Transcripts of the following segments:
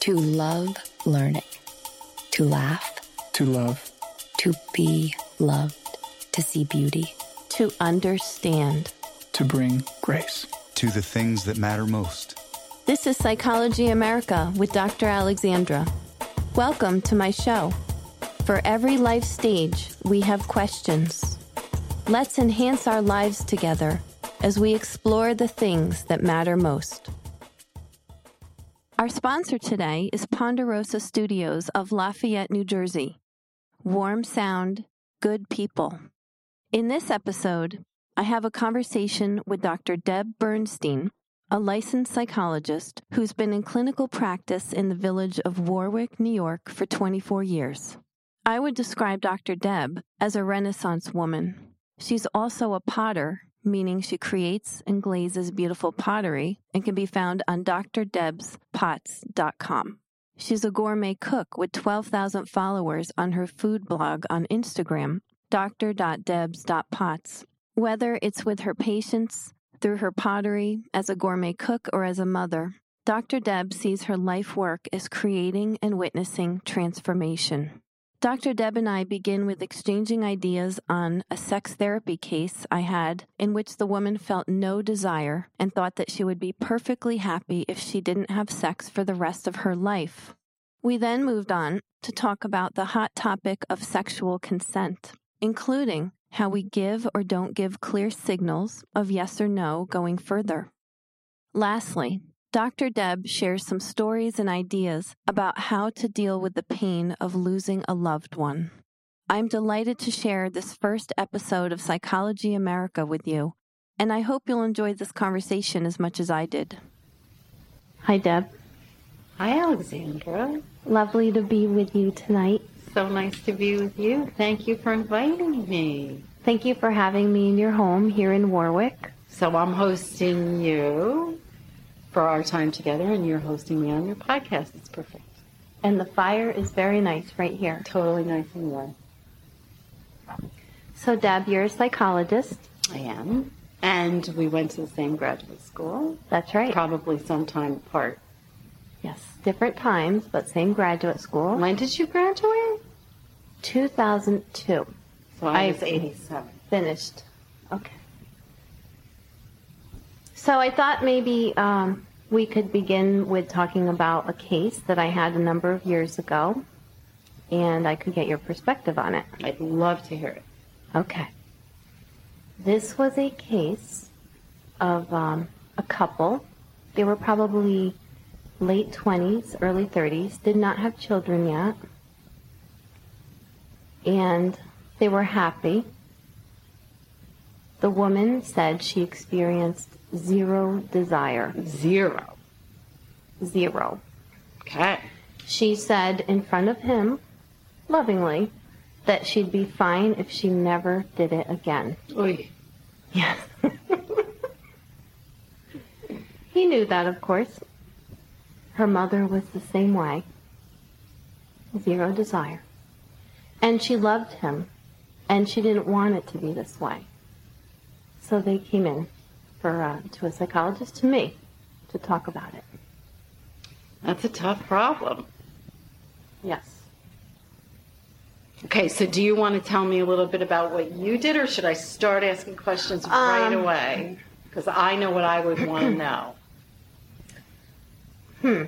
To love learning. To laugh. To love. To be loved. To see beauty. To understand. To bring grace. To the things that matter most. This is Psychology America with Dr. Alexandra. Welcome to my show. For every life stage, we have questions. Let's enhance our lives together as we explore the things that matter most. Our sponsor today is Ponderosa Studios of Lafayette, New Jersey. Warm sound, good people. In this episode, I have a conversation with Dr. Deb Bernstein, a licensed psychologist who's been in clinical practice in the village of Warwick, New York for 24 years. I would describe Dr. Deb as a Renaissance woman. She's also a potter meaning she creates and glazes beautiful pottery and can be found on drdebspots.com. She's a gourmet cook with 12,000 followers on her food blog on Instagram, dr.debs.pots. Whether it's with her patients, through her pottery, as a gourmet cook, or as a mother, Dr. Deb sees her life work as creating and witnessing transformation. Dr. Deb and I begin with exchanging ideas on a sex therapy case I had in which the woman felt no desire and thought that she would be perfectly happy if she didn't have sex for the rest of her life. We then moved on to talk about the hot topic of sexual consent, including how we give or don't give clear signals of yes or no going further. Lastly, Dr. Deb shares some stories and ideas about how to deal with the pain of losing a loved one. I'm delighted to share this first episode of Psychology America with you, and I hope you'll enjoy this conversation as much as I did. Hi, Deb. Hi, Alexandra. Lovely to be with you tonight. So nice to be with you. Thank you for inviting me. Thank you for having me in your home here in Warwick. So I'm hosting you for our time together, and you're hosting me on your podcast. It's perfect. And the fire is very nice right here. Totally nice and warm. So, Deb, you're a psychologist. I am. And we went to the same graduate school. That's right. Probably sometime apart. Yes, different times, but same graduate school. When did you graduate? 2002. So I, I was 87. Finished. Okay. So I thought maybe um, we could begin with talking about a case that I had a number of years ago, and I could get your perspective on it. I'd love to hear it. Okay. This was a case of um, a couple. They were probably late 20s, early 30s, did not have children yet, and they were happy. The woman said she experienced zero desire. Zero. Zero. Okay. She said in front of him, lovingly, that she'd be fine if she never did it again. Oy. Yes. he knew that, of course. Her mother was the same way. Zero desire. And she loved him, and she didn't want it to be this way. So they came in for uh, to a psychologist, to me, to talk about it. That's a tough problem. Yes. Okay, so do you want to tell me a little bit about what you did, or should I start asking questions um, right away? Because I know what I would want to know. Hmm.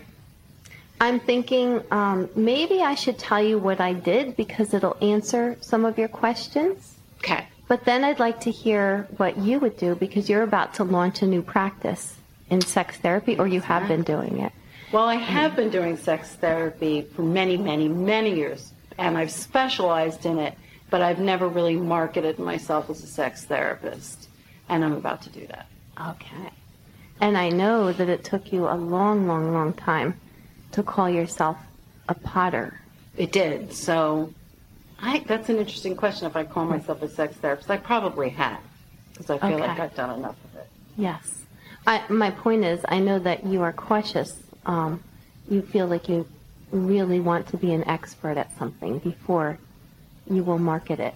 I'm thinking um, maybe I should tell you what I did because it'll answer some of your questions. Okay. But then I'd like to hear what you would do because you're about to launch a new practice in sex therapy, or you have been doing it. Well, I have been doing sex therapy for many, many, many years, and I've specialized in it, but I've never really marketed myself as a sex therapist, and I'm about to do that. Okay. And I know that it took you a long, long, long time to call yourself a potter. It did. So I, that's an interesting question. If I call myself a sex therapist, I probably have, because I feel okay. like I've done enough of it. Yes. I, my point is, I know that you are cautious. Um, you feel like you really want to be an expert at something before you will market it.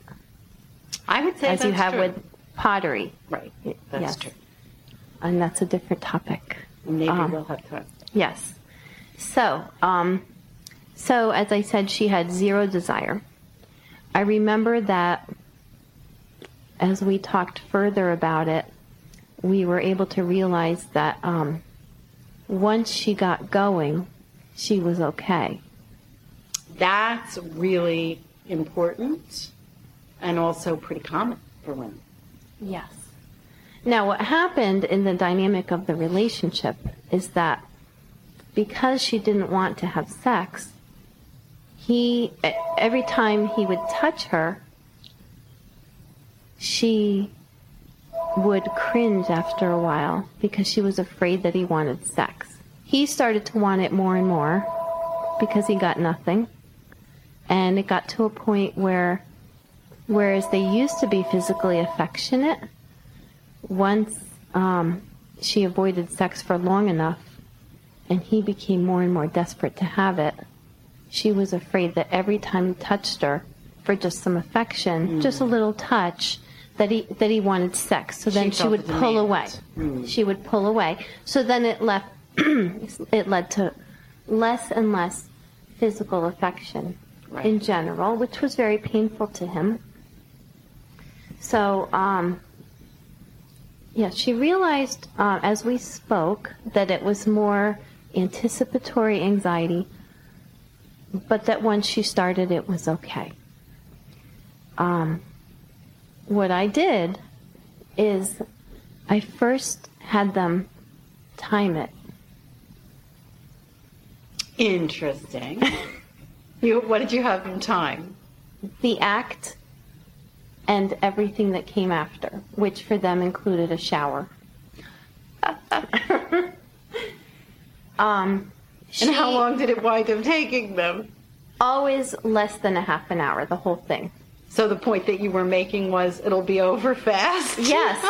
I would say as you have true. with pottery. Right. That's yes. true. And that's a different topic. Maybe um, we'll have time. Yes. So, um, so as I said, she had zero desire. I remember that as we talked further about it, we were able to realize that um, once she got going, she was okay. That's really important and also pretty common for women. Yes. Now, what happened in the dynamic of the relationship is that because she didn't want to have sex, he, every time he would touch her, she would cringe after a while because she was afraid that he wanted sex. He started to want it more and more because he got nothing. And it got to a point where, whereas they used to be physically affectionate, once um, she avoided sex for long enough and he became more and more desperate to have it, she was afraid that every time he touched her for just some affection, mm. just a little touch, that he that he wanted sex. So then she, she would pull away. Mm. She would pull away. So then it left it led to less and less physical affection right. in general, which was very painful to him. So um, yeah, she realized uh, as we spoke that it was more anticipatory anxiety, but that once she started, it was okay. Um, what I did is I first had them time it. Interesting. you, what did you have them time? The act and everything that came after, which for them included a shower. um, and how long did it wind up taking them? Always less than a half an hour, the whole thing. So the point that you were making was it'll be over fast? Yes.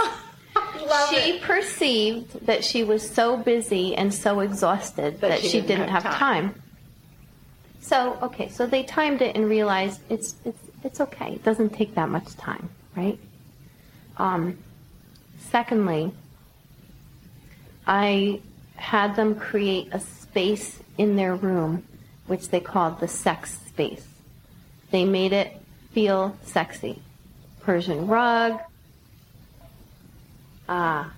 she it. perceived that she was so busy and so exhausted that, that she, she, didn't, didn't have, have time. time. So, okay, so they timed it and realized it's, it's, it's okay. It doesn't take that much time, right? Um, secondly, I had them create a space in their room, which they called the sex space. They made it feel sexy. Persian rug, ah,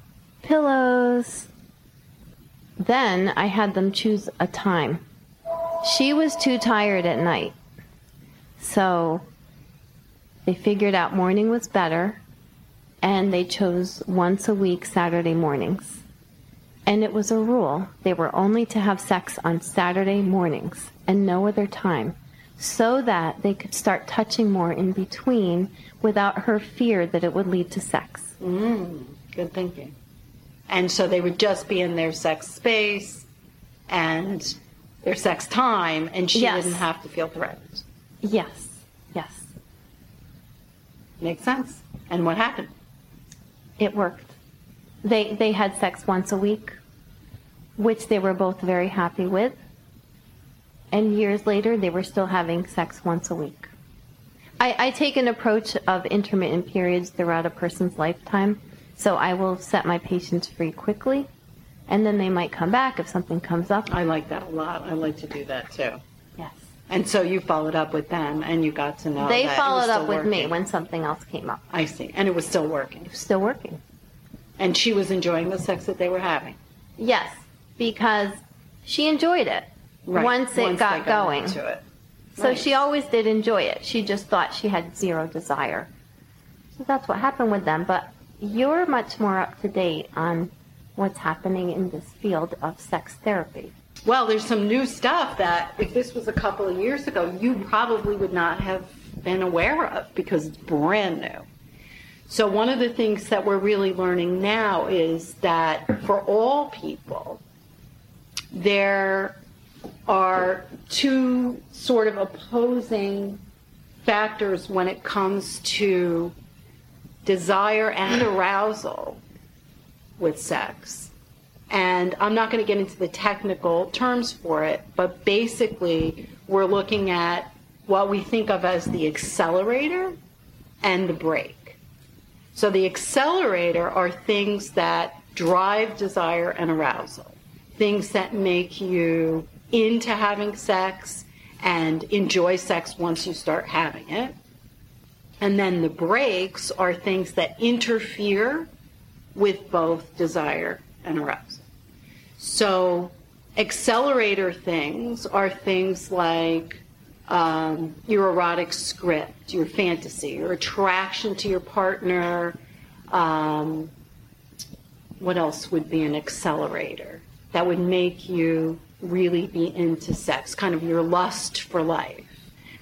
pillows. Then I had them choose a time. She was too tired at night. So they figured out morning was better and they chose once a week Saturday mornings. And it was a rule. They were only to have sex on Saturday mornings and no other time so that they could start touching more in between without her fear that it would lead to sex. Mm, good thinking. And so they would just be in their sex space and their sex time, and she yes. didn't have to feel threatened. Yes, yes. Makes sense. And what happened? It worked. They, they had sex once a week, which they were both very happy with and years later, they were still having sex once a week. I, I take an approach of intermittent periods throughout a person's lifetime. So I will set my patients free quickly, and then they might come back if something comes up. I like that a lot. I like to do that too. Yes. And so you followed up with them, and you got to know. They followed up with working. me when something else came up. I see, and it was still working. It was still working. And she was enjoying the sex that they were having. Yes, because she enjoyed it right. once it once got, got going. It. So right. she always did enjoy it. She just thought she had zero desire. So that's what happened with them. But you're much more up to date on what's happening in this field of sex therapy. Well, there's some new stuff that if this was a couple of years ago, you probably would not have been aware of because it's brand new. So, one of the things that we're really learning now is that for all people, there are two sort of opposing factors when it comes to desire and arousal with sex. And I'm not going to get into the technical terms for it, but basically, we're looking at what we think of as the accelerator and the brake. So, the accelerator are things that drive desire and arousal, things that make you into having sex and enjoy sex once you start having it. And then the brakes are things that interfere with both desire and arousal. So, accelerator things are things like um, your erotic script, your fantasy, your attraction to your partner. Um, what else would be an accelerator that would make you really be into sex? Kind of your lust for life.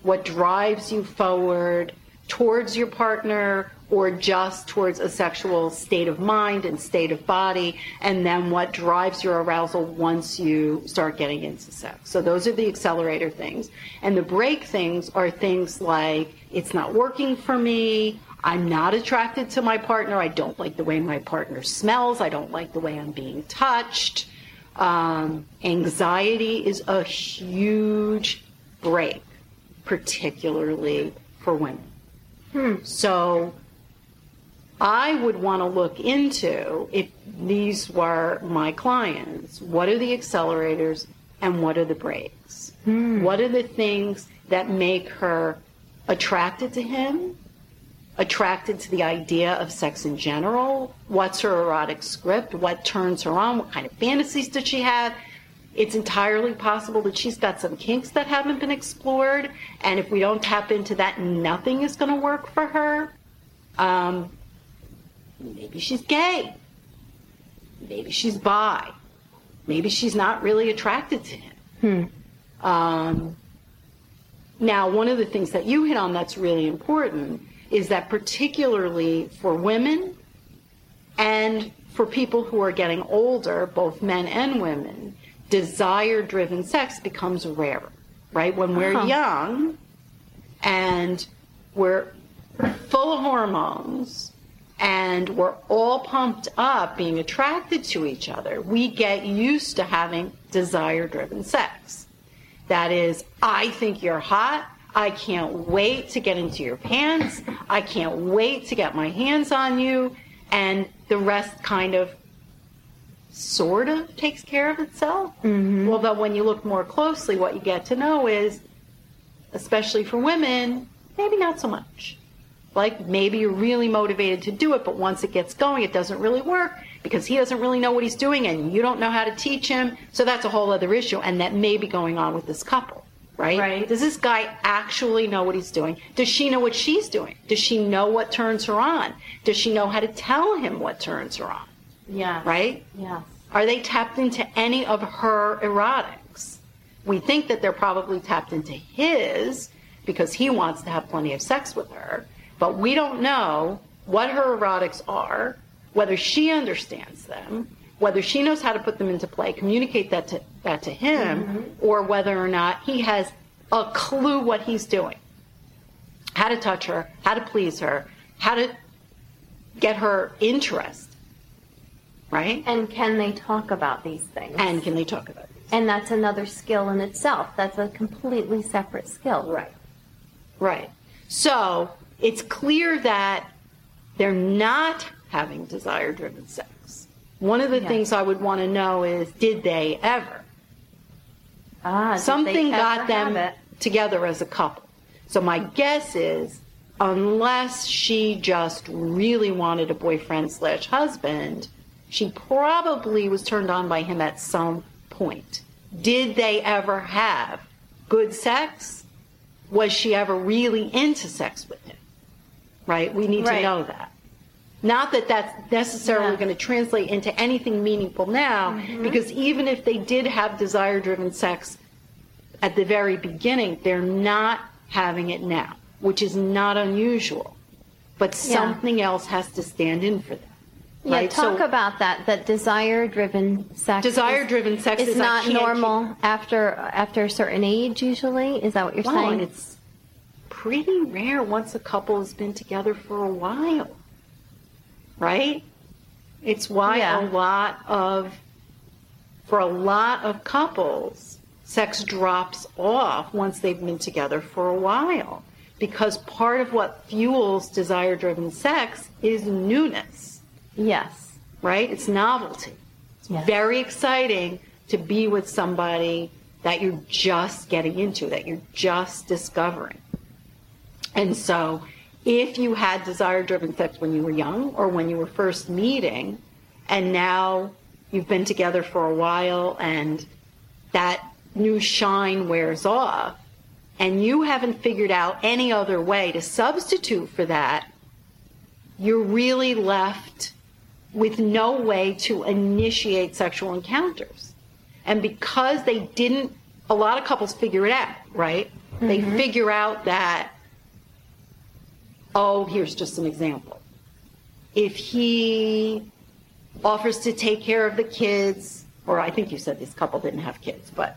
What drives you forward towards your partner or just towards a sexual state of mind and state of body, and then what drives your arousal once you start getting into sex. So those are the accelerator things. And the brake things are things like, it's not working for me, I'm not attracted to my partner, I don't like the way my partner smells, I don't like the way I'm being touched. Um, anxiety is a huge brake, particularly for women. Hmm. So I would want to look into if these were my clients, what are the accelerators and what are the brakes? Hmm. What are the things that make her attracted to him, attracted to the idea of sex in general? What's her erotic script? What turns her on? What kind of fantasies does she have? It's entirely possible that she's got some kinks that haven't been explored, and if we don't tap into that, nothing is going to work for her. Um, Maybe she's gay. Maybe she's bi. Maybe she's not really attracted to him. Hmm. Um, now, one of the things that you hit on that's really important is that, particularly for women and for people who are getting older, both men and women, desire driven sex becomes rarer, right? When we're uh-huh. young and we're full of hormones and we're all pumped up being attracted to each other, we get used to having desire driven sex. That is, I think you're hot. I can't wait to get into your pants. I can't wait to get my hands on you. And the rest kind of sort of takes care of itself. Mm-hmm. Although, when you look more closely, what you get to know is, especially for women, maybe not so much. Like maybe you're really motivated to do it, but once it gets going, it doesn't really work because he doesn't really know what he's doing and you don't know how to teach him. So that's a whole other issue. And that may be going on with this couple. Right? right? Does this guy actually know what he's doing? Does she know what she's doing? Does she know what turns her on? Does she know how to tell him what turns her on? Yeah. Right? Yeah. Are they tapped into any of her erotics? We think that they're probably tapped into his because he wants to have plenty of sex with her. But we don't know what her erotics are, whether she understands them, whether she knows how to put them into play, communicate that to, that to him, mm-hmm. or whether or not he has a clue what he's doing. How to touch her, how to please her, how to get her interest. Right? And can they talk about these things? And can they talk about these? And that's another skill in itself. That's a completely separate skill. Right. Right. So it's clear that they're not having desire driven sex. One of the things I would want to know is did they ever? Ah, Something got them together as a couple. So my guess is unless she just really wanted a boyfriend slash husband, she probably was turned on by him at some point. Did they ever have good sex? Was she ever really into sex with him? right? We need right. to know that. Not that that's necessarily yeah. going to translate into anything meaningful now, mm-hmm. because even if they did have desire driven sex at the very beginning, they're not having it now, which is not unusual. But something yeah. else has to stand in for them. Yeah, right? talk so, about that. That desire-driven sex. Desire-driven sex is, is not normal after after a certain age. Usually, is that what you're well, saying? It's pretty rare once a couple has been together for a while. Right? It's why yeah. a lot of, for a lot of couples, sex drops off once they've been together for a while. Because part of what fuels desire driven sex is newness. Yes. Right? It's novelty. It's yes. very exciting to be with somebody that you're just getting into, that you're just discovering. And so, if you had desire driven sex when you were young or when you were first meeting, and now you've been together for a while and that new shine wears off, and you haven't figured out any other way to substitute for that, you're really left with no way to initiate sexual encounters. And because they didn't, a lot of couples figure it out, right? Mm-hmm. They figure out that, oh, here's just an example. If he offers to take care of the kids, or I think you said this couple didn't have kids, but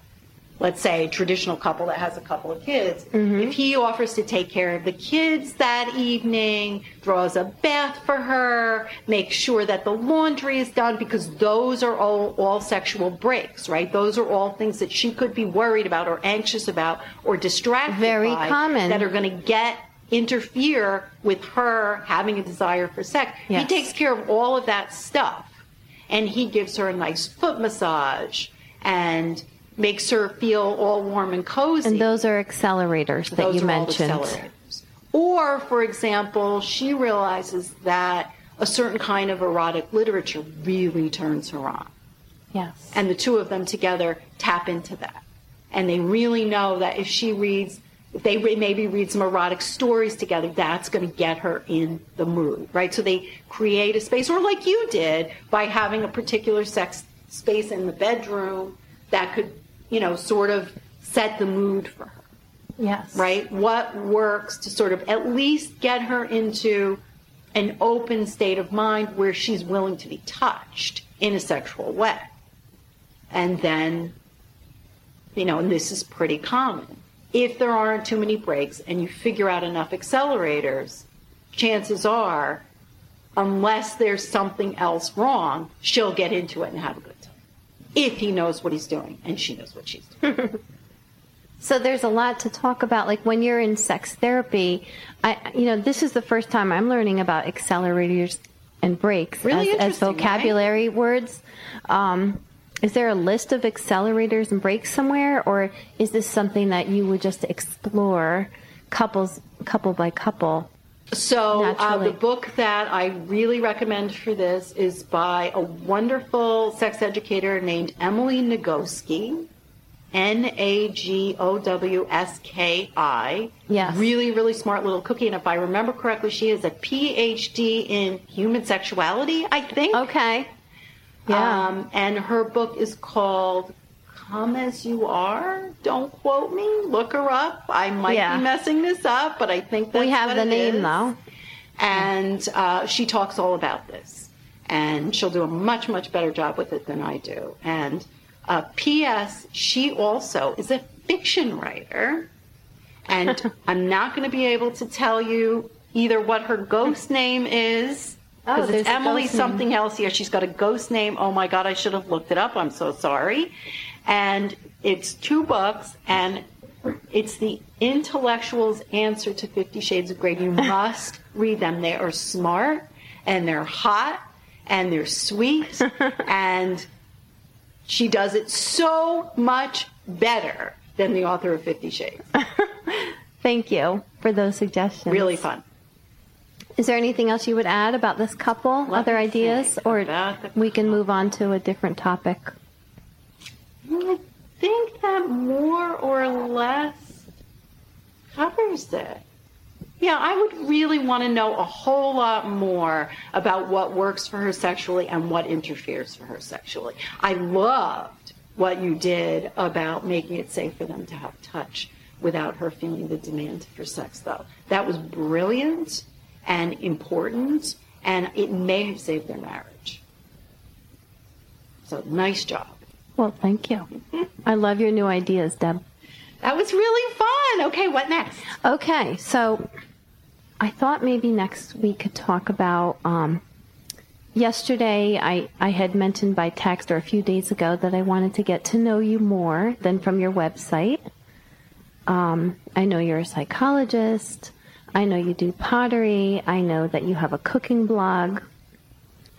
let's say, a traditional couple that has a couple of kids, mm-hmm. if he offers to take care of the kids that evening, draws a bath for her, makes sure that the laundry is done, because those are all, all sexual brakes, right? Those are all things that she could be worried about or anxious about or distracted Very by common. that are going to get interfere with her having a desire for sex. Yes. He takes care of all of that stuff. And he gives her a nice foot massage and makes her feel all warm and cozy. And those are accelerators that those you mentioned. Or, for example, she realizes that a certain kind of erotic literature really turns her on. Yes. And the two of them together tap into that. And they really know that if she reads, they maybe read some erotic stories together, that's going to get her in the mood, right? So they create a space, or like you did, by having a particular sex space in the bedroom that could you know, sort of set the mood for her. Yes. Right? What works to sort of at least get her into an open state of mind where she's willing to be touched in a sexual way. And then, you know, and this is pretty common. If there aren't too many brakes and you figure out enough accelerators, chances are, unless there's something else wrong, she'll get into it and have a good time. if he knows what he's doing and she knows what she's doing. so there's a lot to talk about. Like when you're in sex therapy, I, you know, this is the first time I'm learning about accelerators and brakes really as, as, vocabulary right? words. Um, is there a list of accelerators and brakes somewhere, or is this something that you would just explore couples, couple by couple? So uh, the book that I really recommend for this is by a wonderful sex educator named Emily Nagoski. N A G O W S K I. Yes. Really, really smart little cookie. And if I remember correctly, she has a PhD in human sexuality, I think. Okay. Yeah. Um, and her book is called come as you are. Don't quote me. Look her up. I might yeah. be messing this up, but I think that's we have the name is. though. And uh, she talks all about this, and she'll do a much much better job with it than I do. And uh, P.S. She also is a fiction writer, and I'm not going to be able to tell you either what her ghost name is Oh, because oh, it's Emily something else here. She's got a ghost name. Oh my God, I should have looked it up. I'm so sorry and it's two books, and it's the intellectual's answer to Fifty Shades of Grey. You must read them. They are smart, and they're hot, and they're sweet, and she does it so much better than the author of Fifty Shades. Thank you for those suggestions. Really fun. Is there anything else you would add about this couple? Let other ideas? Or we can move on to a different topic? I think that more or less covers it. Yeah, I would really want to know a whole lot more about what works for her sexually and what interferes for her sexually. I loved what you did about making it safe for them to have touch without her feeling the demand for sex, though. That was brilliant and important, and it may have saved their marriage. So, nice job. Well, thank you. I love your new ideas, Deb. That was really fun. Okay, what next? Okay, so I thought maybe next we could talk about. Um, yesterday, I, I had mentioned by text or a few days ago that I wanted to get to know you more than from your website. Um, I know you're a psychologist. I know you do pottery. I know that you have a cooking blog.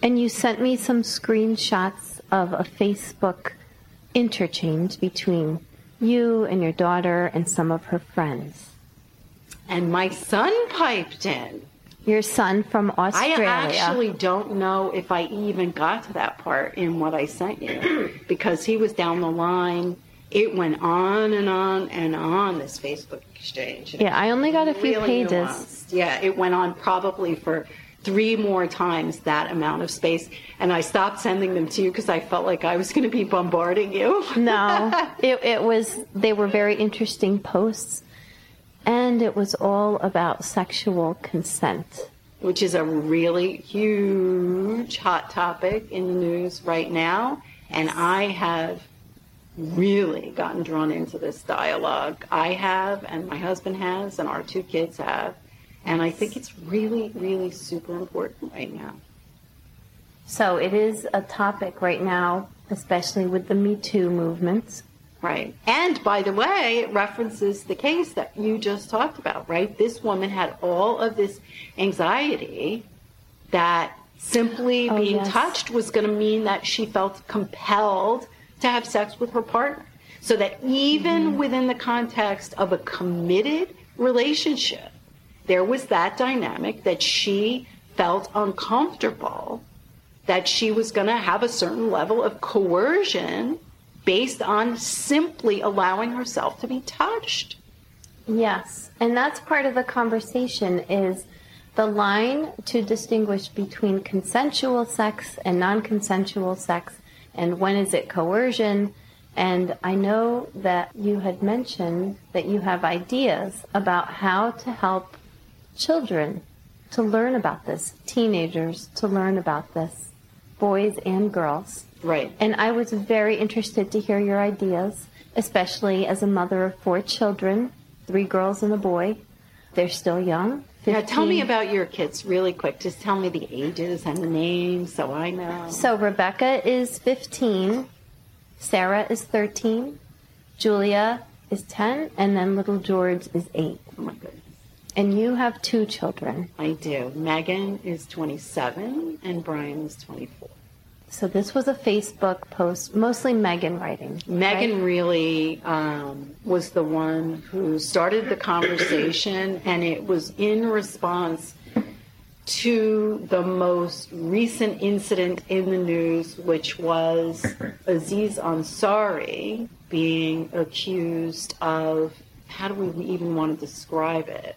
And you sent me some screenshots of a Facebook interchange between you and your daughter and some of her friends. And my son piped in. Your son from Australia. I actually don't know if I even got to that part in what I sent you because he was down the line. It went on and on and on this Facebook exchange. Yeah, I only got a few Really pages. nuanced. Yeah, it went on probably for three more times that amount of space. And I stopped sending them to you because I felt like I was going to be bombarding you. No, it, it was, they were very interesting posts. And it was all about sexual consent. which is a really huge hot topic in the news right now. And I have really gotten drawn into this dialogue. I have, and my husband has, and our two kids have. And I think it's really, really super important right now. So it is a topic right now, especially with the Me Too movement. Right. And by the way, it references the case that you just talked about, right? This woman had all of this anxiety that simply Oh, being yes. touched was going to mean that she felt compelled to have sex with her partner. So that even Mm-hmm. within the context of a committed relationship, there was that dynamic that she felt uncomfortable that she was going to have a certain level of coercion based on simply allowing herself to be touched. Yes, and that's part of the conversation is the line to distinguish between consensual sex and non-consensual sex and when is it coercion and I know that you had mentioned that you have ideas about how to help children to learn about this, teenagers to learn about this, boys and girls. Right. And I was very interested to hear your ideas, especially as a mother of four children, three girls and a boy. They're still young. Now, tell me about your kids really quick. Just tell me the ages and the names so I know. So Rebecca is 15, Sarah is 13, Julia is 10, and then little George is 8. Oh my goodness. And you have two children. I do. Megan is 27 and Brian is 24. So this was a Facebook post, mostly Megan writing. Megan right? really um, was the one who started the conversation, and it was in response to the most recent incident in the news, which was Aziz Ansari being accused of how do we even want to describe it?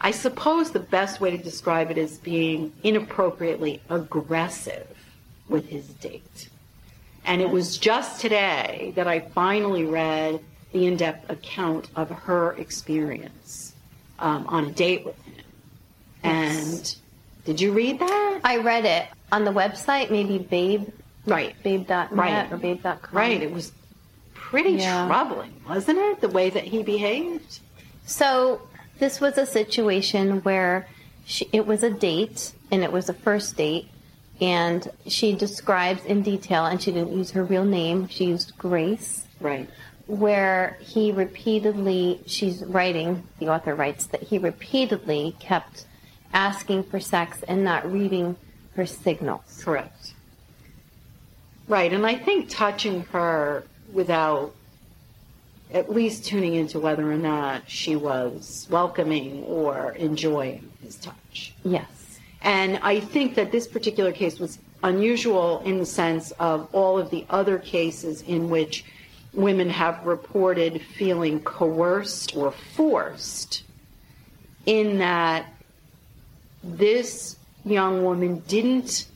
I suppose the best way to describe it is being inappropriately aggressive with his date. And it was just today that I finally read the in depth account of her experience um, on a date with him. And did you read that? I read it on the website, maybe babe, Right. babe.net Right. or babe.com. Right. It was pretty Yeah. troubling, wasn't it? The way that he behaved? So this was a situation where she, it was a date, and it was a first date, and she describes in detail, and she didn't use her real name. She used Grace, Right. where he repeatedly, she's writing, the author writes that he repeatedly kept asking for sex and not reading her signals. Correct. Right, and I think touching her without at least tuning into whether or not she was welcoming or enjoying his touch. Yes. And I think that this particular case was unusual in the sense of all of the other cases in which women have reported feeling coerced or forced, in that this young woman didn't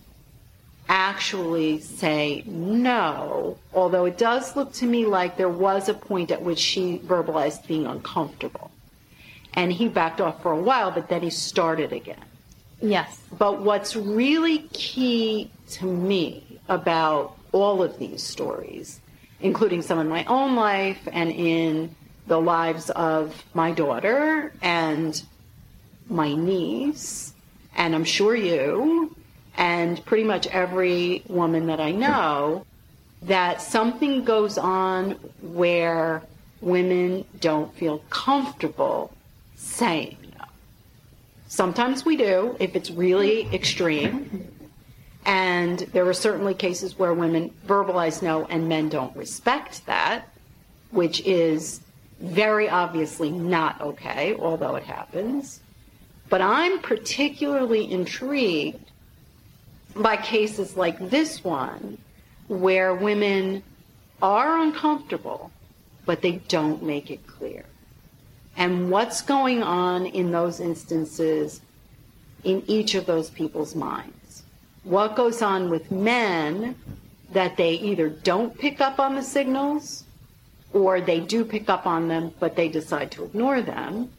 actually say no, although it does look to me like there was a point at which she verbalized being uncomfortable. And he backed off for a while, but then he started again. Yes. But what's really key to me about all of these stories, including some in my own life and in the lives of my daughter and my niece, and I'm sure you, and pretty much every woman that I know, that something goes on where women don't feel comfortable saying no. Sometimes we do, if it's really extreme. And there are certainly cases where women verbalize no and men don't respect that. which is very obviously not okay, although it happens. But I'm particularly intrigued by cases like this one, where women are uncomfortable, but they don't make it clear. And what's going on in those instances in each of those people's minds? What goes on with men that they either don't pick up on the signals or they do pick up on them, but they decide to ignore them?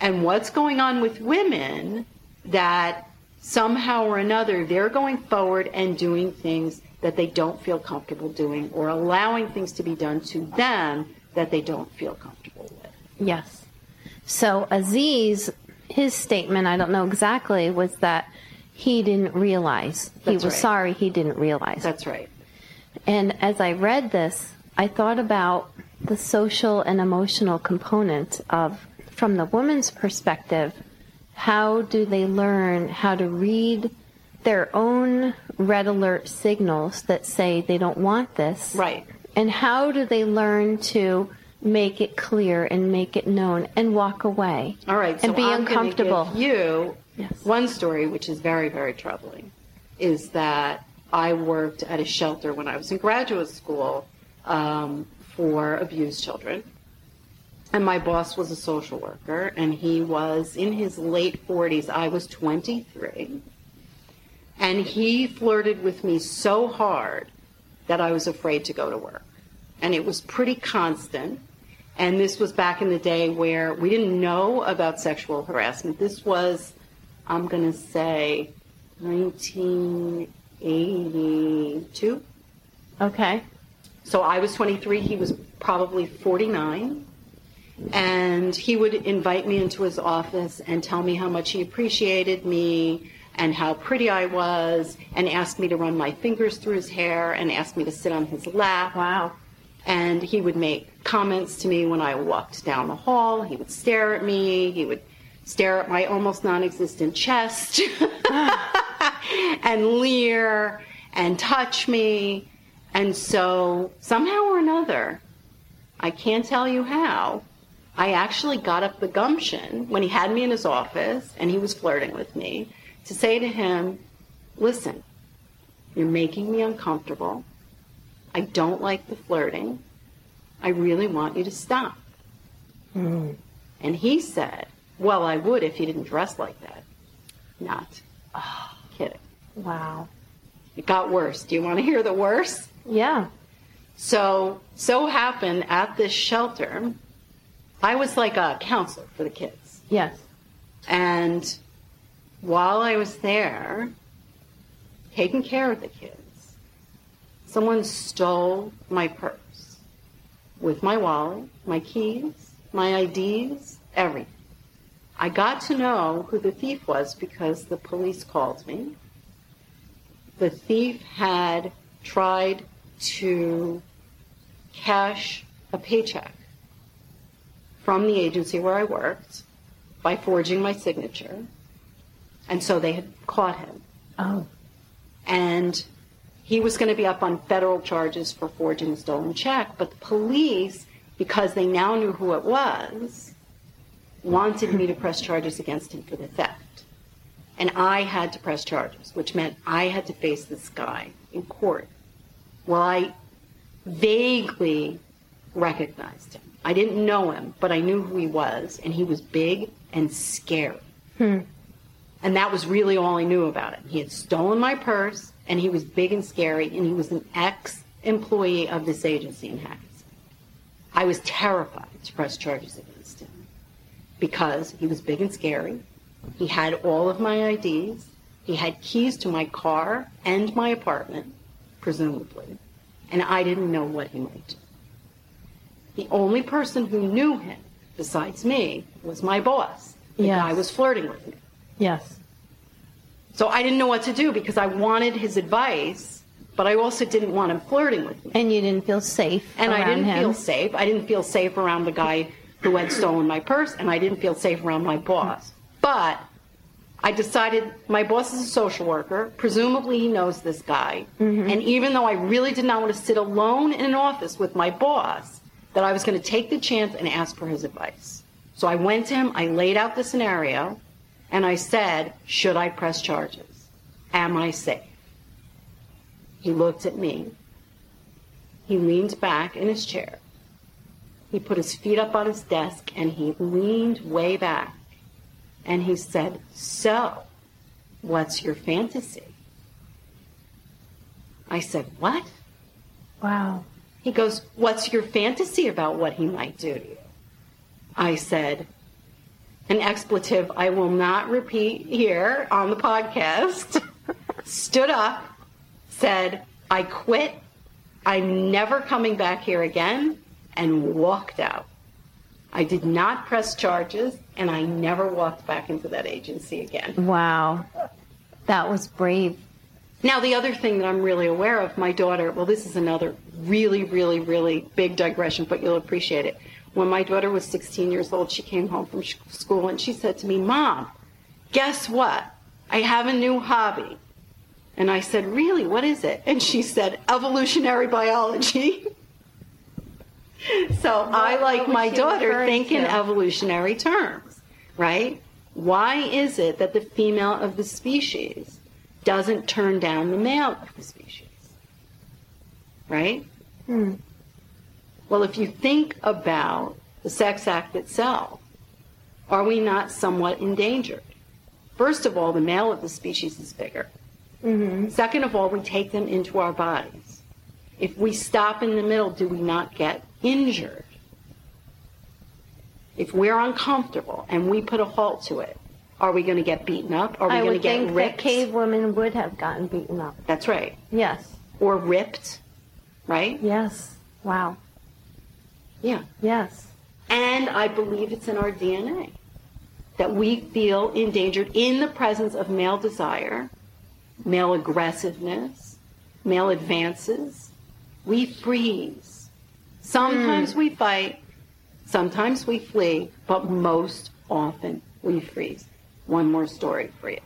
And what's going on with women that somehow or another they're going forward and doing things that they don't feel comfortable doing or allowing things to be done to them that they don't feel comfortable with. Yes. So Aziz, his statement, I don't know exactly, was that he didn't realize. he was right. sorry he didn't realize. That's right. And as I read this, I thought about the social and emotional component of, from the woman's perspective, how do they learn how to read their own red alert signals that say they don't want this? Right. And how do they learn to make it clear and make it known and walk away? All right. So And be I'm uncomfortable. Give you Yes. one story, which is very, very troubling, is that I worked at a shelter when I was in graduate school um, for abused children. And my boss was a social worker, and he was in his late 40s. I was 23. And he flirted with me so hard that I was afraid to go to work. And it was pretty constant. And this was back in the day where we didn't know about sexual harassment. This was, I'm going to say, 1982. Okay. So I was 23, he was probably 49. And he would invite me into his office and tell me how much he appreciated me and how pretty I was and ask me to run my fingers through his hair and ask me to sit on his lap. Wow. And he would make comments to me when I walked down the hall. He would stare at me. He would stare at my almost non existent chest and leer and touch me. And so, somehow or another, I can't tell you how, I actually got up the gumption when he had me in his office and he was flirting with me to say to him, Listen, you're making me uncomfortable. I don't like the flirting. I really want you to stop. Mm-hmm. And he said, Well, I would if you didn't dress like that. Not. oh, kidding. Wow. It got worse. Do you want to hear the worst? Yeah. So, so happened at this shelter, I was like a counselor for the kids. Yes. And while I was there, taking care of the kids, someone stole my purse with my wallet, my keys, my IDs, everything. I got to know who the thief was because the police called me. The thief had tried to cash a paycheck from the agency where I worked by forging my signature. And so they had caught him. Oh. And he was going to be up on federal charges for forging a stolen check. But the police, because they now knew who it was, wanted me to press charges against him for the theft. And I had to press charges, which meant I had to face this guy in court. Well, I vaguely recognized him. I didn't know him, but I knew who he was, and he was big and scary. Hmm. And that was really all I knew about him. He had stolen my purse, and he was big and scary, and he was an ex employee of this agency in Hackensack. I was terrified to press charges against him because he was big and scary. He had all of my IDs. He had keys to my car and my apartment, presumably, and I didn't know what he might do. The only person who knew him, besides me, was my boss. The Yes. guy was flirting with me. Yes. So I didn't know what to do because I wanted his advice, but I also didn't want him flirting with me. And you didn't feel safe And I didn't him. feel safe. I didn't feel safe around the guy who had stolen my purse, and I didn't feel safe around my boss. But I decided my boss is a social worker. Presumably, he knows this guy. Mm-hmm. And even though I really did not want to sit alone in an office with my boss, that I was going to take the chance and ask for his advice. So I went to him, I laid out the scenario, and I said, Should I press charges? Am I safe? He looked at me. He leaned back in his chair. He put his feet up on his desk and he leaned way back. And he said, So, what's your fantasy? I said, What? Wow. He goes, What's your fantasy about what he might do to you? I said, An expletive I will not repeat here on the podcast. Stood up, said, I quit. I'm never coming back here again, and walked out. I did not press charges, and I never walked back into that agency again. Wow. That was brave. Now, the other thing that I'm really aware of, my daughter, well, this is another really, really, really big digression, but you'll appreciate it. When my daughter was 16 years old, she came home from school and she said to me, Mom, guess what? I have a new hobby. And I said, Really? What is it? And she said, Evolutionary biology. so I, like my daughter, think in evolutionary terms, right? Why is it that the female of the species doesn't turn down the male of the species? Right? Hmm. Well, if you think about the sex act itself, are we not somewhat endangered? First of all, the male of the species is bigger. Mm-hmm. Second of all, we take them into our bodies. If we stop in the middle, do we not get injured? If we're uncomfortable and we put a halt to it, are we going to get beaten up? Are we going to get think that cave women would have gotten beaten up. That's right. Yes. Or ripped, right? Yes. Wow. Yeah. Yes. And I believe it's in our DNA that we feel endangered in the presence of male desire, male aggressiveness, male advances. We freeze. Sometimes hmm. we fight, sometimes we flee, but most often we freeze. One more story for you.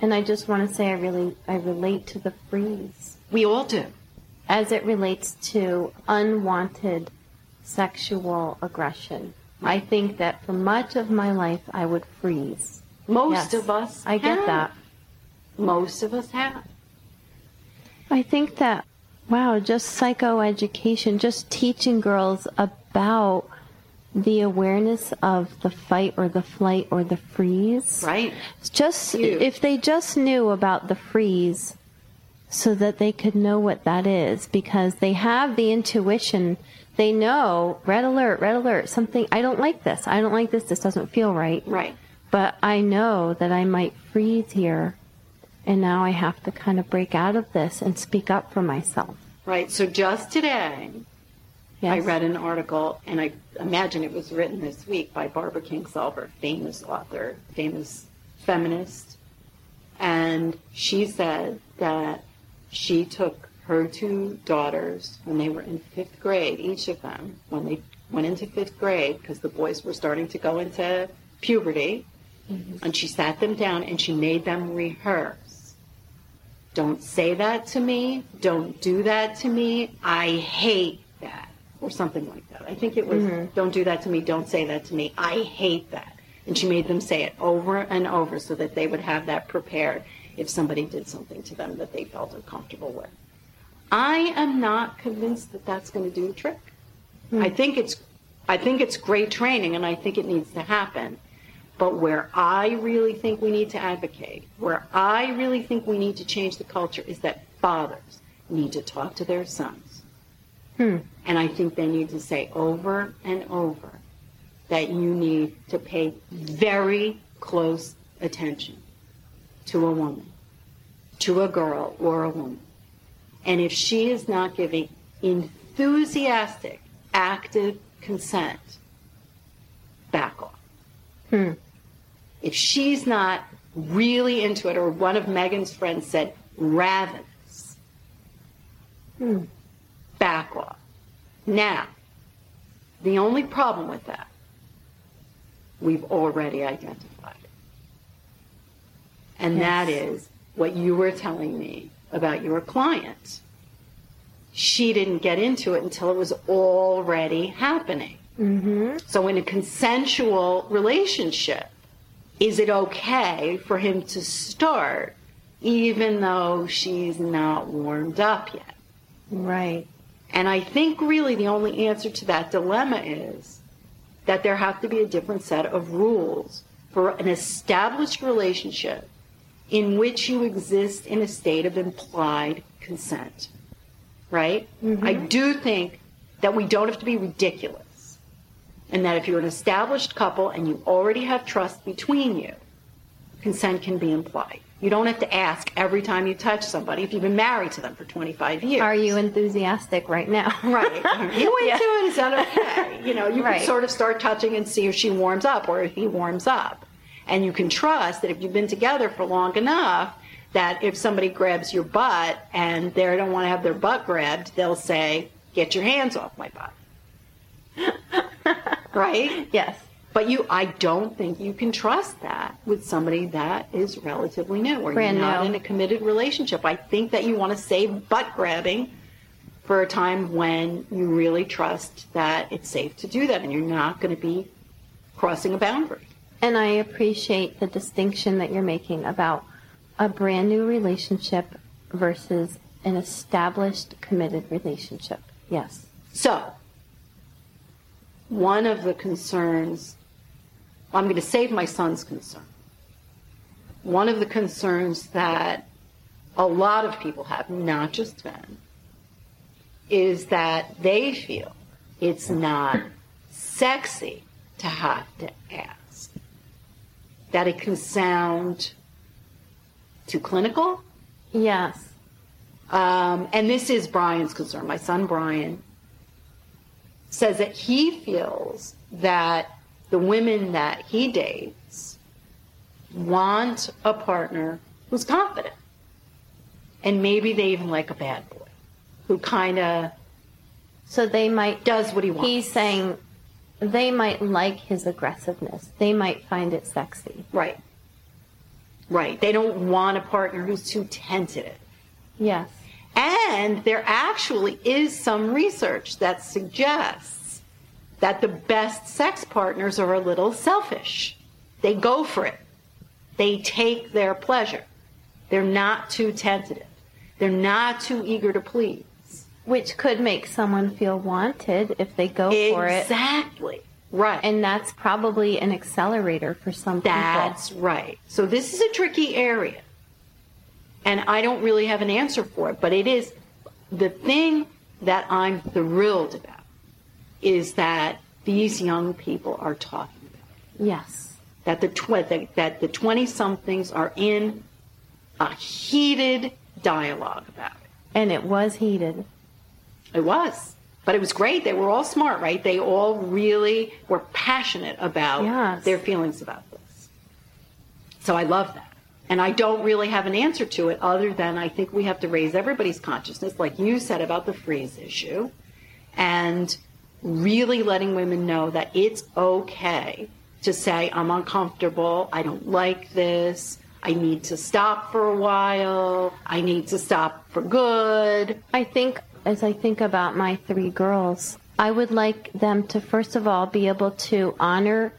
And I just want to say I really I relate to the freeze We all do. as it relates to unwanted sexual aggression. I think that for much of my life I would freeze. Most Yes, of us I get have. that. Most of us have. I think that wow, just psychoeducation, just teaching girls about the awareness of the fight or the flight or the freeze. Right? Just Huge. if they just knew about the freeze so that they could know what that is because they have the intuition. They know red alert, red alert, something I don't like this. I don't like this. This doesn't feel right. Right. But I know that I might freeze here and now I have to kind of break out of this and speak up for myself. Right. So just today, Yes. I read an article, and I imagine it was written this week by Barbara Kingsolver, famous author, famous feminist. And she said that she took her two daughters when they were in fifth grade, each of them, when they went into fifth grade, because the boys were starting to go into puberty, mm-hmm. and she sat them down and she made them rehearse. Don't say that to me. Don't do that to me. I hate that. Or something like that. I think it was, mm-hmm. don't do that to me. Don't say that to me. I hate that. And she made them say it over and over so that they would have that prepared if somebody did something to them that they felt uncomfortable with. I am not convinced that that's going to do the trick. Hmm. I think it's, I think it's great training, and I think it needs to happen. But where I really think we need to advocate, where I really think we need to change the culture, is that fathers need to talk to their sons. Hmm. And I think they need to say over and over that you need to pay very close attention to a woman, to a girl or a woman. And if she is not giving enthusiastic, active consent, back off. Hmm. If she's not really into it, or one of Megan's friends said, ravenous, hmm. Back off. Now, the only problem with that, we've already identified. And that is what you were telling me about your client. she didn't get into it until it was already happening. Mm-hmm. So, in a consensual relationship, is it okay for him to start even though she's not warmed up yet? Right. And I think really the only answer to that dilemma is that there have to be a different set of rules for an established relationship in which you exist in a state of implied consent. Right? Mm-hmm. I do think that we don't have to be ridiculous. And that if you're an established couple and you already have trust between you, consent can be implied. You don't have to ask every time you touch somebody if you've been married to them for 25 years. Are you enthusiastic right now? Right. You into Yeah. it, is that okay? You know, you Right. can sort of start touching and see if she warms up or if he warms up. And you can trust that if you've been together for long enough, that if somebody grabs your butt and they don't want to have their butt grabbed, they'll say, Get your hands off my butt. right? Yes. But you, I don't think you can trust that with somebody that is relatively new or Brand you're not new. in a committed relationship. I think that you want to save butt grabbing for a time when you really trust that it's safe to do that and you're not going to be crossing a boundary. And I appreciate the distinction that you're making about a brand new relationship versus an established committed relationship. Yes. So, one of the concerns, I'm going to save my son's concern. One of the concerns that a lot of people have, not just men, is that they feel it's not sexy to have to ask. That it can sound too clinical, Yes. um, and this is Brian's concern. My son Brian says that he feels that the women that he dates want a partner who's confident. And maybe they even like a bad boy who kind of So they might. does what he wants. He's saying they might like his aggressiveness. They might find it sexy. right. Right. They don't want a partner who's too tentative. Yes. And there actually is some research that suggests that the best sex partners are a little selfish. They go for it. They take their pleasure. They're not too tentative. They're not too eager to please. Which could make someone feel wanted if they go for it. Exactly. Right. And that's probably an accelerator for some That's people. That's right. So this is a tricky area. And I don't really have an answer for it, but it is the thing that I'm thrilled about is that these young people are talking about it. Yes. That the tw- that, the 20 somethings are in a heated dialogue about it. And it was heated. It was. But it was great. They were all smart, right? They all really were passionate about Yes. their feelings about this. So I love that. And I don't really have an answer to it other than I think we have to raise everybody's consciousness, like you said about the freeze issue, and really letting women know that it's okay to say, I'm uncomfortable, I don't like this, I need to stop for a while, I need to stop for good. I think, as I think about my three girls, I would like them to, first of all, be able to honor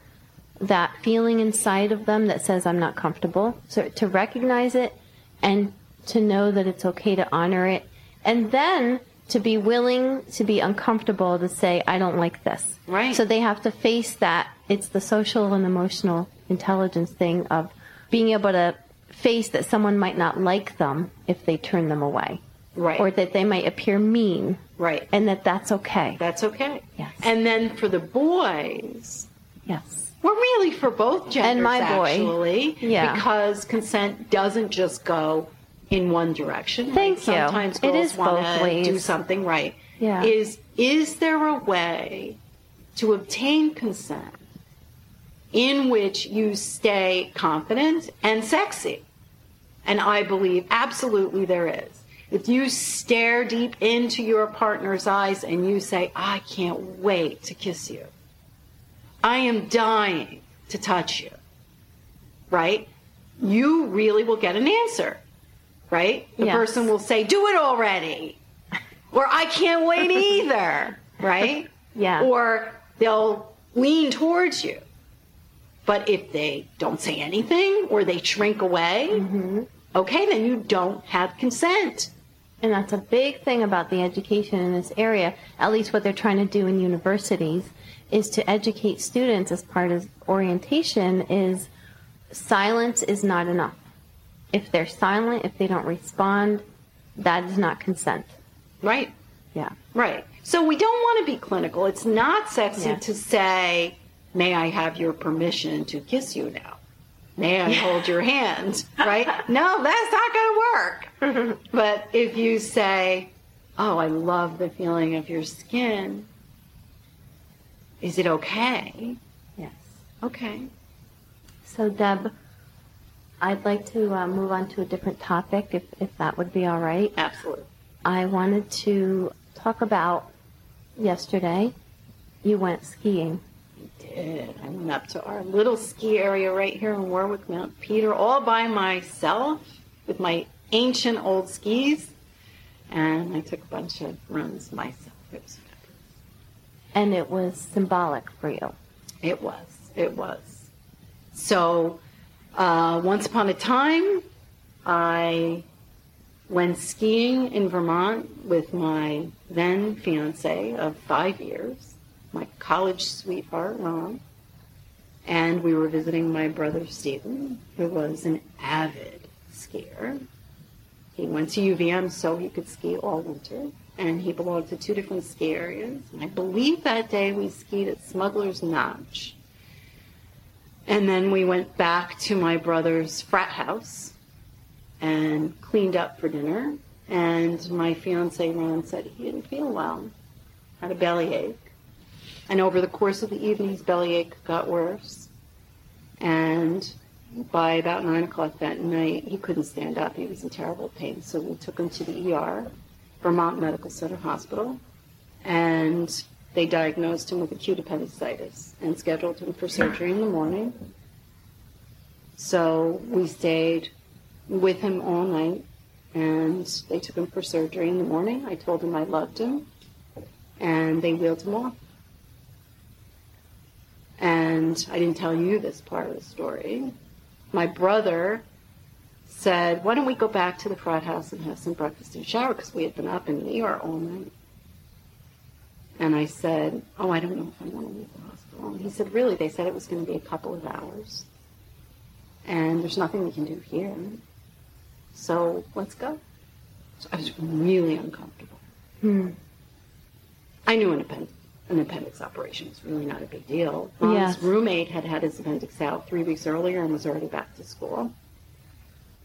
that feeling inside of them that says, I'm not comfortable. So to recognize it and to know that it's okay to honor it. And then to be willing to be uncomfortable to say, I don't like this. Right. So they have to face that. It's the social and emotional intelligence thing of being able to face that someone might not like them if they turn them away Right. or that they might appear mean, Right. and that that's okay. That's okay. Yes. And then for the boys, yes. well, really for both genders, And my boy. actually, Yeah. because consent doesn't just go in one direction. Thank you. Sometimes It girls is want both to ways. do something right. Yeah. Is is there a way to obtain consent in which you stay confident and sexy? And I believe absolutely there is. If you stare deep into your partner's eyes and you say, I can't wait to kiss you, I am dying to touch you, right? You really will get an answer, right? The Yes. person will say, Do it already. or I can't wait either, right? Yeah. Or they'll lean towards you. But if they don't say anything or they shrink away, Mm-hmm. okay, then you don't have consent. And that's a big thing about the education in this area, at least what they're trying to do in universities, is to educate students as part of orientation is silence is not enough. If they're silent, if they don't respond, that is not consent. Right. Yeah. Right. So we don't want to be clinical. It's not sexy Yeah. to say, May I have your permission to kiss you now? May I hold your hand? Right? No, that's not going to work. but if you say, Oh, I love the feeling of your skin, is it okay? Yes. Okay. So, Deb, I'd like to uh, move on to a different topic, if, if that would be all right. Absolutely. I wanted to talk about yesterday. You went skiing. I did. I went up to our little ski area right here in Warwick, Mount Peter, all by myself with my ancient old skis. And I took a bunch of runs myself. It was fabulous. and it was symbolic for you. It was. It was. So, uh, once upon a time, I went skiing in Vermont with my then fiance of five years, my college sweetheart, Ron. And we were visiting my brother, Stephen, who was an avid skier. He went to UVM so he could ski all winter, and he belonged to two different ski areas. And I believe that day we skied at Smuggler's Notch. And then we went back to my brother's frat house and cleaned up for dinner. And my fiance Ron said he didn't feel well, had a bellyache. And over the course of the evening, his bellyache got worse. And by about nine o'clock that night, he couldn't stand up. He was in terrible pain. So we took him to the ER, Vermont Medical Center Hospital, and they diagnosed him with acute appendicitis and scheduled him for surgery in the morning. So we stayed with him all night, and they took him for surgery in the morning. I told him I loved him, and they wheeled him off. And I didn't tell you this part of the story. My brother said, Why don't we go back to the frat house and have some breakfast and shower? Because we had been up in the ER all night. And I said, Oh, I don't know if I want to leave the hospital. And he said, Really? They said it was going to be a couple of hours. And there's nothing we can do here. So let's go. So I was really uncomfortable. Hmm. I knew an appendix, an appendix operation was really not a big deal. Ron's Yes. roommate had had his appendix out three weeks earlier and was already back to school.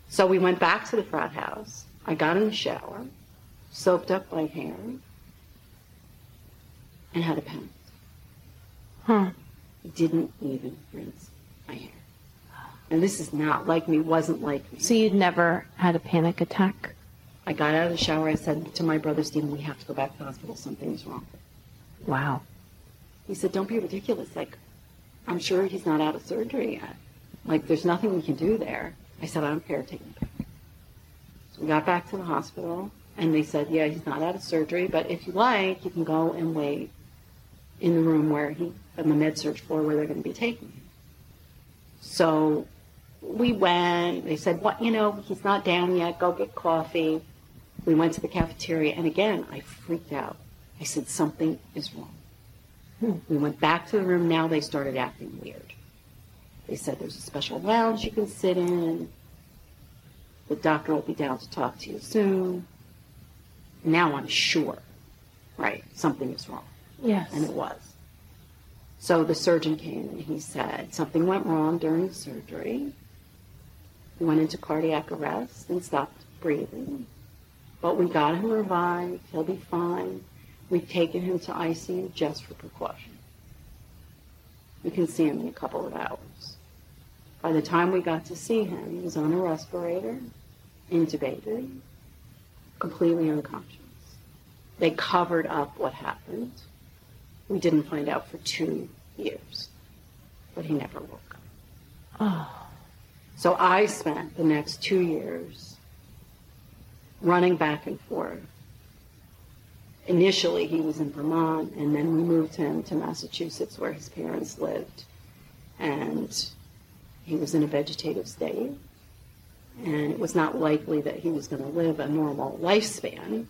So we went back to the frat house. I got in the shower, soaped up my hair, and had a pen. Huh. Didn't even rinse my hair. And this is not like me, wasn't like me. So you'd never had a panic attack? I got out of the shower. I said to my brother Stephen, "We have to go back to the hospital. Something's wrong." Wow. He said, "Don't be ridiculous. Like, I'm sure he's not out of surgery yet. Like, there's nothing we can do there." I said, "I don't care. Take him back." So we got back to the hospital, and they said, "Yeah, he's not out of surgery, but if you like, you can go and wait in the room where he on the med surg floor where they're going to be taking him." So we went. They said, "What? You know, he's not down yet. Go get coffee." We went to the cafeteria, and again, I freaked out. I said, "Something is wrong." Hmm. We went back to the room. Now they started acting weird. They said, "There's a special lounge you can sit in. The doctor will be down to talk to you soon." Now I'm sure, right? Something is wrong. Yes. And it was. So the surgeon came and he said something went wrong during surgery. He went into cardiac arrest and stopped breathing. But we got him revived. He'll be fine. We've taken him to ICU just for precaution. We can see him in a couple of hours. By the time we got to see him, he was on a respirator, intubated, completely unconscious. They covered up what happened. We didn't find out for two years, but he never woke up. Oh. So I spent the next two years running back and forth initially he was in Vermont, and then we moved him to Massachusetts where his parents lived. And he was in a vegetative state. And it was not likely that he was going to live a normal lifespan.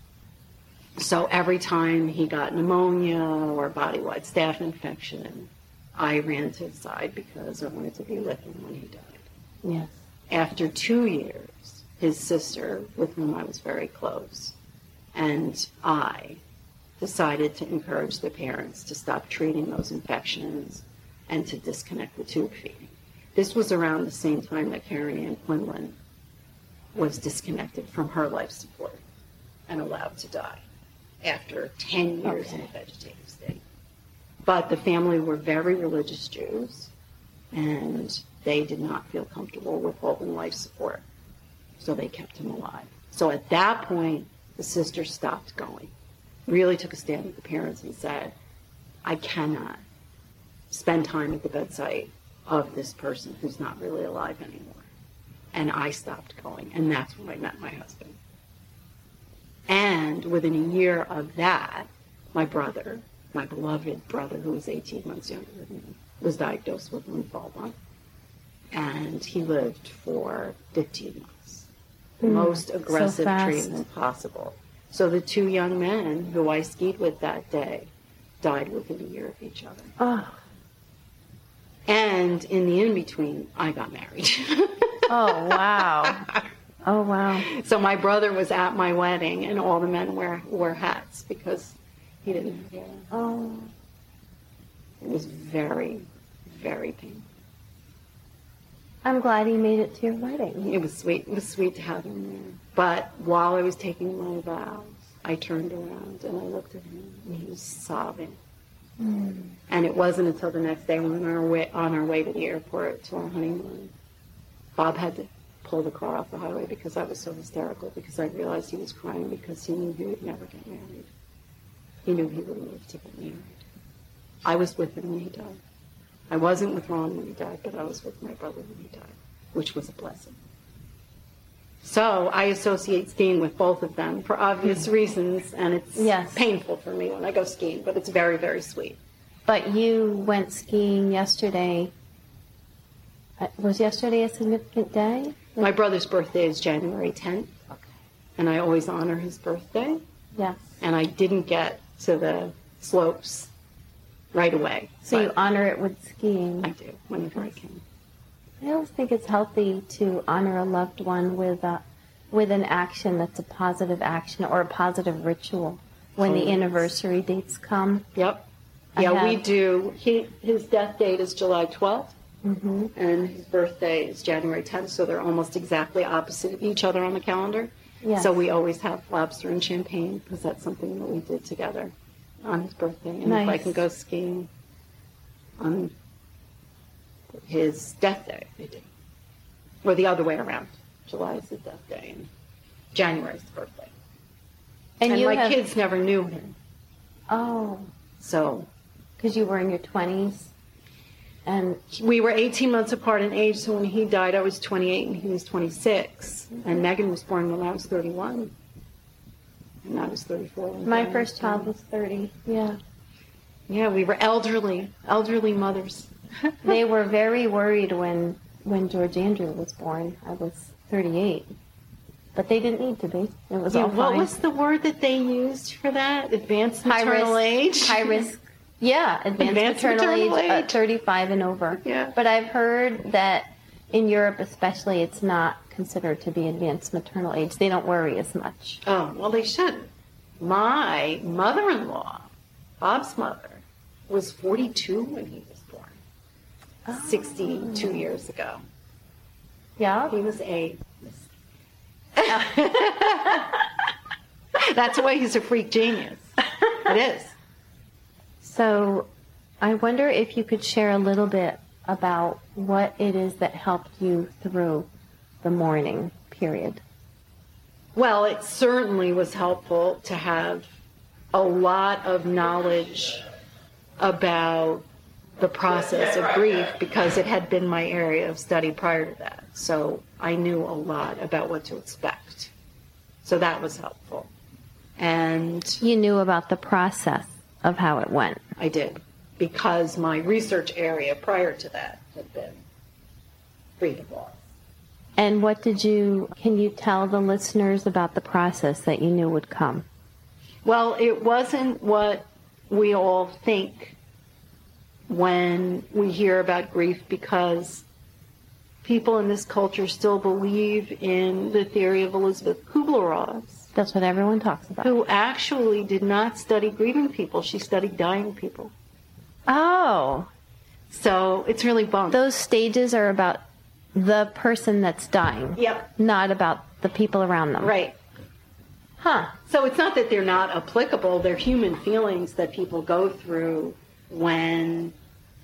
So every time he got pneumonia or body wide staph infection, I ran to his side because I wanted to be with him when he died. Yes. After two years, his sister, with whom I was very close, and I decided to encourage the parents to stop treating those infections and to disconnect the tube feeding. This was around the same time that Karen Ann Quinlan was disconnected from her life support and allowed to die after 10 years in a vegetative state. But the family were very religious Jews, and they did not feel comfortable with withholding life support, so they kept him alive. So at that point, the sister stopped going, really took a stand with the parents and said, I cannot spend time at the bedside of this person who's not really alive anymore. And I stopped going, and that's when I met my husband. And within a year of that, my brother, my beloved brother, who was 18 months younger than me, was diagnosed with lymphoma. And he lived for 15 months. The hmm. most aggressive fast. treatment possible. So the two young men who I skied with that day died within a year of each other. Oh, And in the in between, I got married. oh wow. Oh wow. so my brother was at my wedding, and all the men wear wore hats because he didn't. Oh. It was very, very painful. I'm glad he made it to your wedding. It was sweet. It was sweet to have him there. But while I was taking my vows, I turned around and I looked at him, and he was sobbing. Hmm. And it wasn't until the next day, when we were on our way, on our way to the airport to our honeymoon, Bob had to the car off the highway because I was so hysterical because I realized he was crying because he knew he would never get married. He knew he wouldn't live to get married. I was with him when he died. I wasn't with Ron when he died, but I was with my brother when he died, which was a blessing. So I associate skiing with both of them for obvious reasons, and it's Yes. painful for me when I go skiing, but it's very, very sweet. But you went skiing yesterday. Uh, Was yesterday a significant day? My brother's birthday is January 10th, Okay. and I always honor his birthday. Yes. And I didn't get to the slopes right away. So you honor it with skiing? I do whenever I can. I always think it's healthy to honor a loved one with a, with an action that's a positive action or a positive ritual when the Always. anniversary dates come. Yep. Yeah, we do. He his death date is July 12th, Mm-hmm. and his birthday is January 10th, so they're almost exactly opposite of each other on the calendar. Yes. So we always have lobster and champagne because that's something that we did together on his birthday. And if I can go skiing on his death day, I do. Or the other way around. July is his death day, and January is his birthday. And, And, you my have, kids never knew him, Oh, so because you were in your 20s. And we were 18 months apart in age, so when he died, I was 28 and he was 26. And Megan was born when I was 31. And I was 34. my first child was 30. Yeah. Yeah, we were elderly, elderly mothers. They were very worried when when George Andrew was born. I was 38. But they didn't need to be. It was Yeah, all what fine. was the word that they used for that? Advanced high maternal risk, age? High risk. Yeah, advanced, Advanced maternal, maternal age, uh, 35 and over. Yeah. But I've heard that in Europe, especially, it's not considered to be advanced maternal age. They don't worry as much. Oh, well, they shouldn't. My mother in law, Bob's mother, was 42 when he was born, 62 years ago. Yeah. He was a. That's why he's a freak genius. It is. So I wonder if you could share a little bit about what it is that helped you through the mourning period. Well, it certainly was helpful to have a lot of knowledge about the process of grief because it had been my area of study prior to that. So I knew a lot about what to expect. So that was helpful. And You knew about the process of how it went. I did because my research area prior to that had been grief loss. And what did you, can you tell the listeners about the process that you knew would come? Well, it wasn't what we all think when we hear about grief because people in this culture still believe in the theory of Elisabeth Kübler-Ross, That's what everyone talks about. who actually did not study grieving people. She studied dying people. Oh, So it's really bunk. those stages are about the person that's dying, Yep. not about the people around them. Right. Huh. So it's not that they're not applicable, they're human feelings that people go through when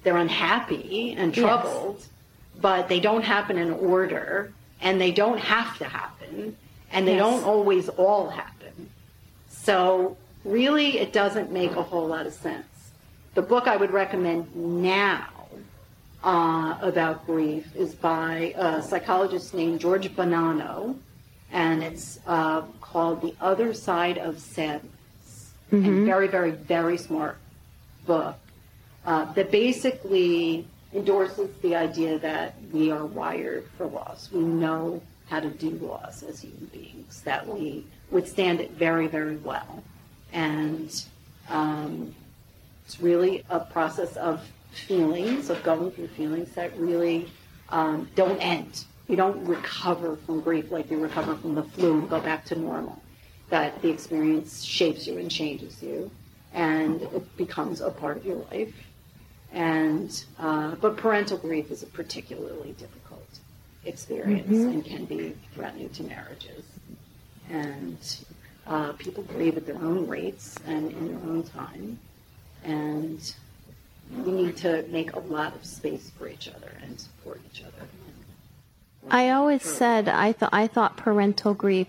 they're unhappy and troubled, Yes. troubled, but they don't happen in order and they don't have to happen and they Yes. don't always all happen. So really it doesn't make a whole lot of sense. The book I would recommend now uh, about grief is by a psychologist named George Bonanno, and it's uh, called The Other Side of Sadness. And very, very, very smart book uh, that basically endorses the idea that we are wired for loss. We know how to do loss as human beings, that we withstand it very, very well. And um, it's really a process of feelings, of going through feelings that really um, don't end. You don't recover from grief like you recover from the flu and go back to normal. That the experience shapes you and changes you, and it becomes a part of your life. And uh, but parental grief is a particularly difficult experience and can be threatening to marriages. And uh, people grieve at their own rates and in their own time and we need to make a lot of space for each other and support each other. I always said I thought I thought parental grief,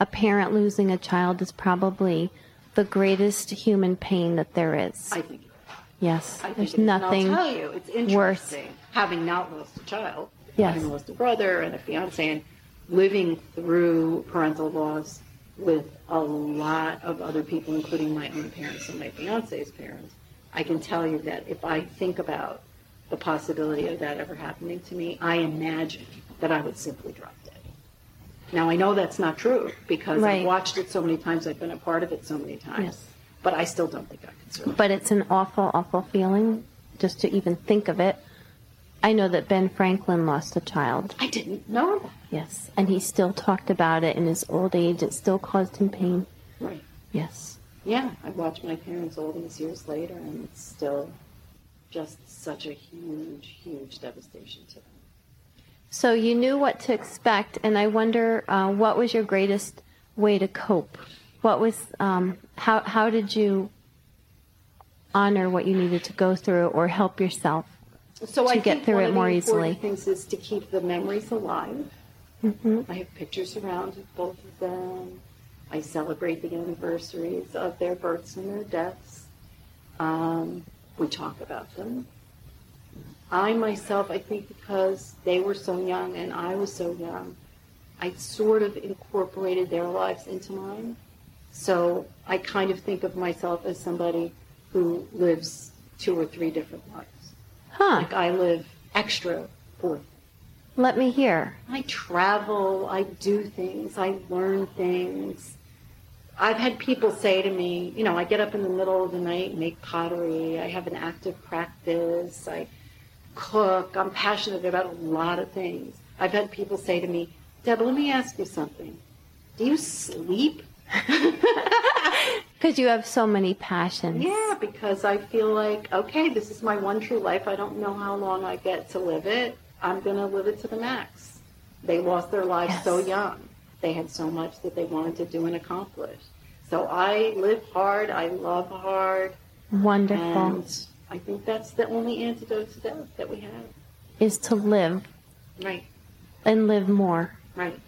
a parent losing a child is probably the greatest human pain that there is. I think. yes, I think there's it is. And nothing. I'll tell you, it's worse. having not lost a child, Yes. having lost a brother and a fiance, and living through parental loss with a lot of other people, including my own parents and my fiance's parents. I can tell you that if I think about the possibility of that ever happening to me, I imagine that I would simply drop dead. Now I know that's not true because Right. I've watched it so many times, I've been a part of it so many times. Yes. But I still don't think I could survive. But it's an awful, awful feeling just to even think of it. I know that Ben Franklin lost a child. I didn't know that. Yes, and he still talked about it in his old age. It still caused him pain. Right. Yes. Yeah, I watched my parents all these years later, and it's still just such a huge, huge devastation to them. So you knew what to expect, and I wonder uh, what was your greatest way to cope? What was um, how how did you honor what you needed to go through or help yourself? So To I get through one it of more the easily. things is to keep the memories alive. Mm-hmm. I have pictures around of both of them. I celebrate the anniversaries of their births and their deaths. Um, we talk about them. I myself, I think because they were so young and I was so young, I sort of incorporated their lives into mine. So I kind of think of myself as somebody who lives two or three different lives. Huh? Like I live extra for. Let me hear. I travel, I do things, I learn things. I've had people say to me, you know, I get up in the middle of the night, and make pottery, I have an active practice, I cook, I'm passionate about a lot of things. I've had people say to me, Deb, let me ask you something. Do you sleep? Because you have so many passions. Yeah, because I feel like, okay, this is my one true life. I don't know how long I get to live it. I'm going to live it to the max. They lost their lives Yes. so young. They had so much that they wanted to do and accomplish. So I live hard. I love hard. Wonderful. And I think that's the only antidote to death that we have. Is to live Right, and live more. right.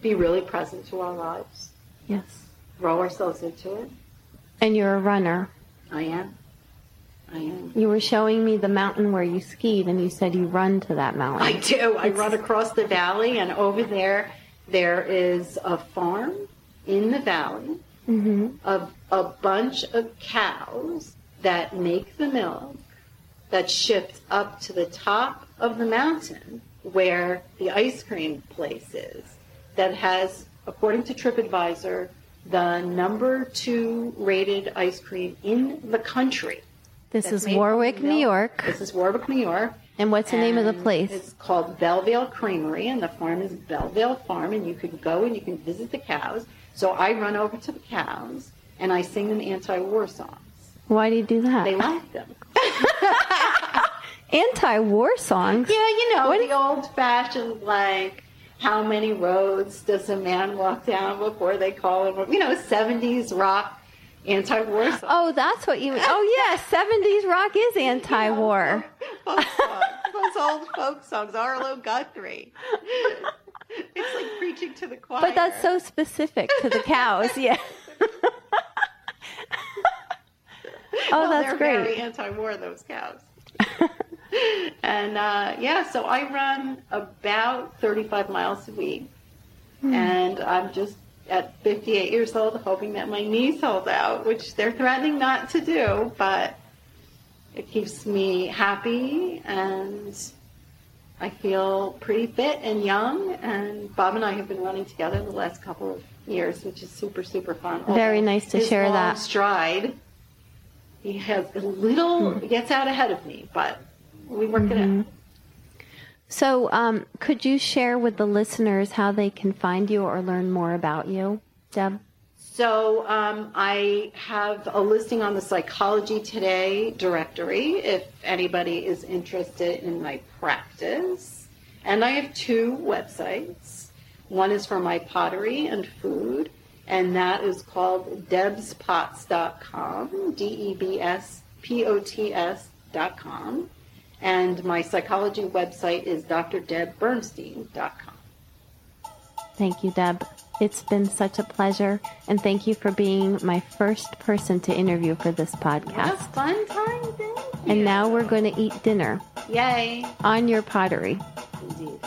Be really present to our lives. Yes. Throw ourselves into it. And you're a runner. I am. I am. You were showing me the mountain where you skied, and you said you run to that mountain. I do. I run across the valley, and over there, there is a farm in the valley mm-hmm. of a bunch of cows that make the milk that's shipped up to the top of the mountain where the ice cream place is that has, according to TripAdvisor, the number two rated ice cream in the country. This is Warwick, New. York. This is Warwick, New York. And what's the name of the place? It's called Bellvale Creamery, and the farm is Bellvale Farm, and you can go and you can visit the cows. So I run over to the cows and I sing them anti-war songs. Why do you do that? They like them. Anti-war songs. Yeah, you know What the is- old-fashioned like. How many roads does a man walk down before they call him? You know, '70s rock anti-war songs. Oh, that's what you mean. Oh, yeah, 70s rock is anti-war. folk songs. Those old folk songs, Arlo Guthrie. It's like preaching to the choir. But that's so specific to the cows. Yeah. oh, that's they're great. Very anti-war, those cows. and uh, yeah, so I run about 35 miles a week, Hmm. and I'm just at 58 years old, hoping that my knees hold out, which they're threatening not to do, but it keeps me happy and. I feel pretty fit and young, and Bob and I have been running together the last couple of years, which is super, super fun. Very Although nice to share that. stride. He has a little Hmm. gets out ahead of me, but we work Mm-hmm. it out. So, um, could you share with the listeners how they can find you or learn more about you, Deb? So um, I have a listing on the Psychology Today directory if anybody is interested in my practice. And I have two websites. One is for my pottery and food, and that is called debspots.com, D-E-B-S-P-O-T-S.com. And my psychology website is drdebbernstein.com. Thank you, Deb. It's been such a pleasure, and thank you for being my first person to interview for this A podcast. fun time, thank And now we're going to eat dinner Yay. on your pottery. Indeed.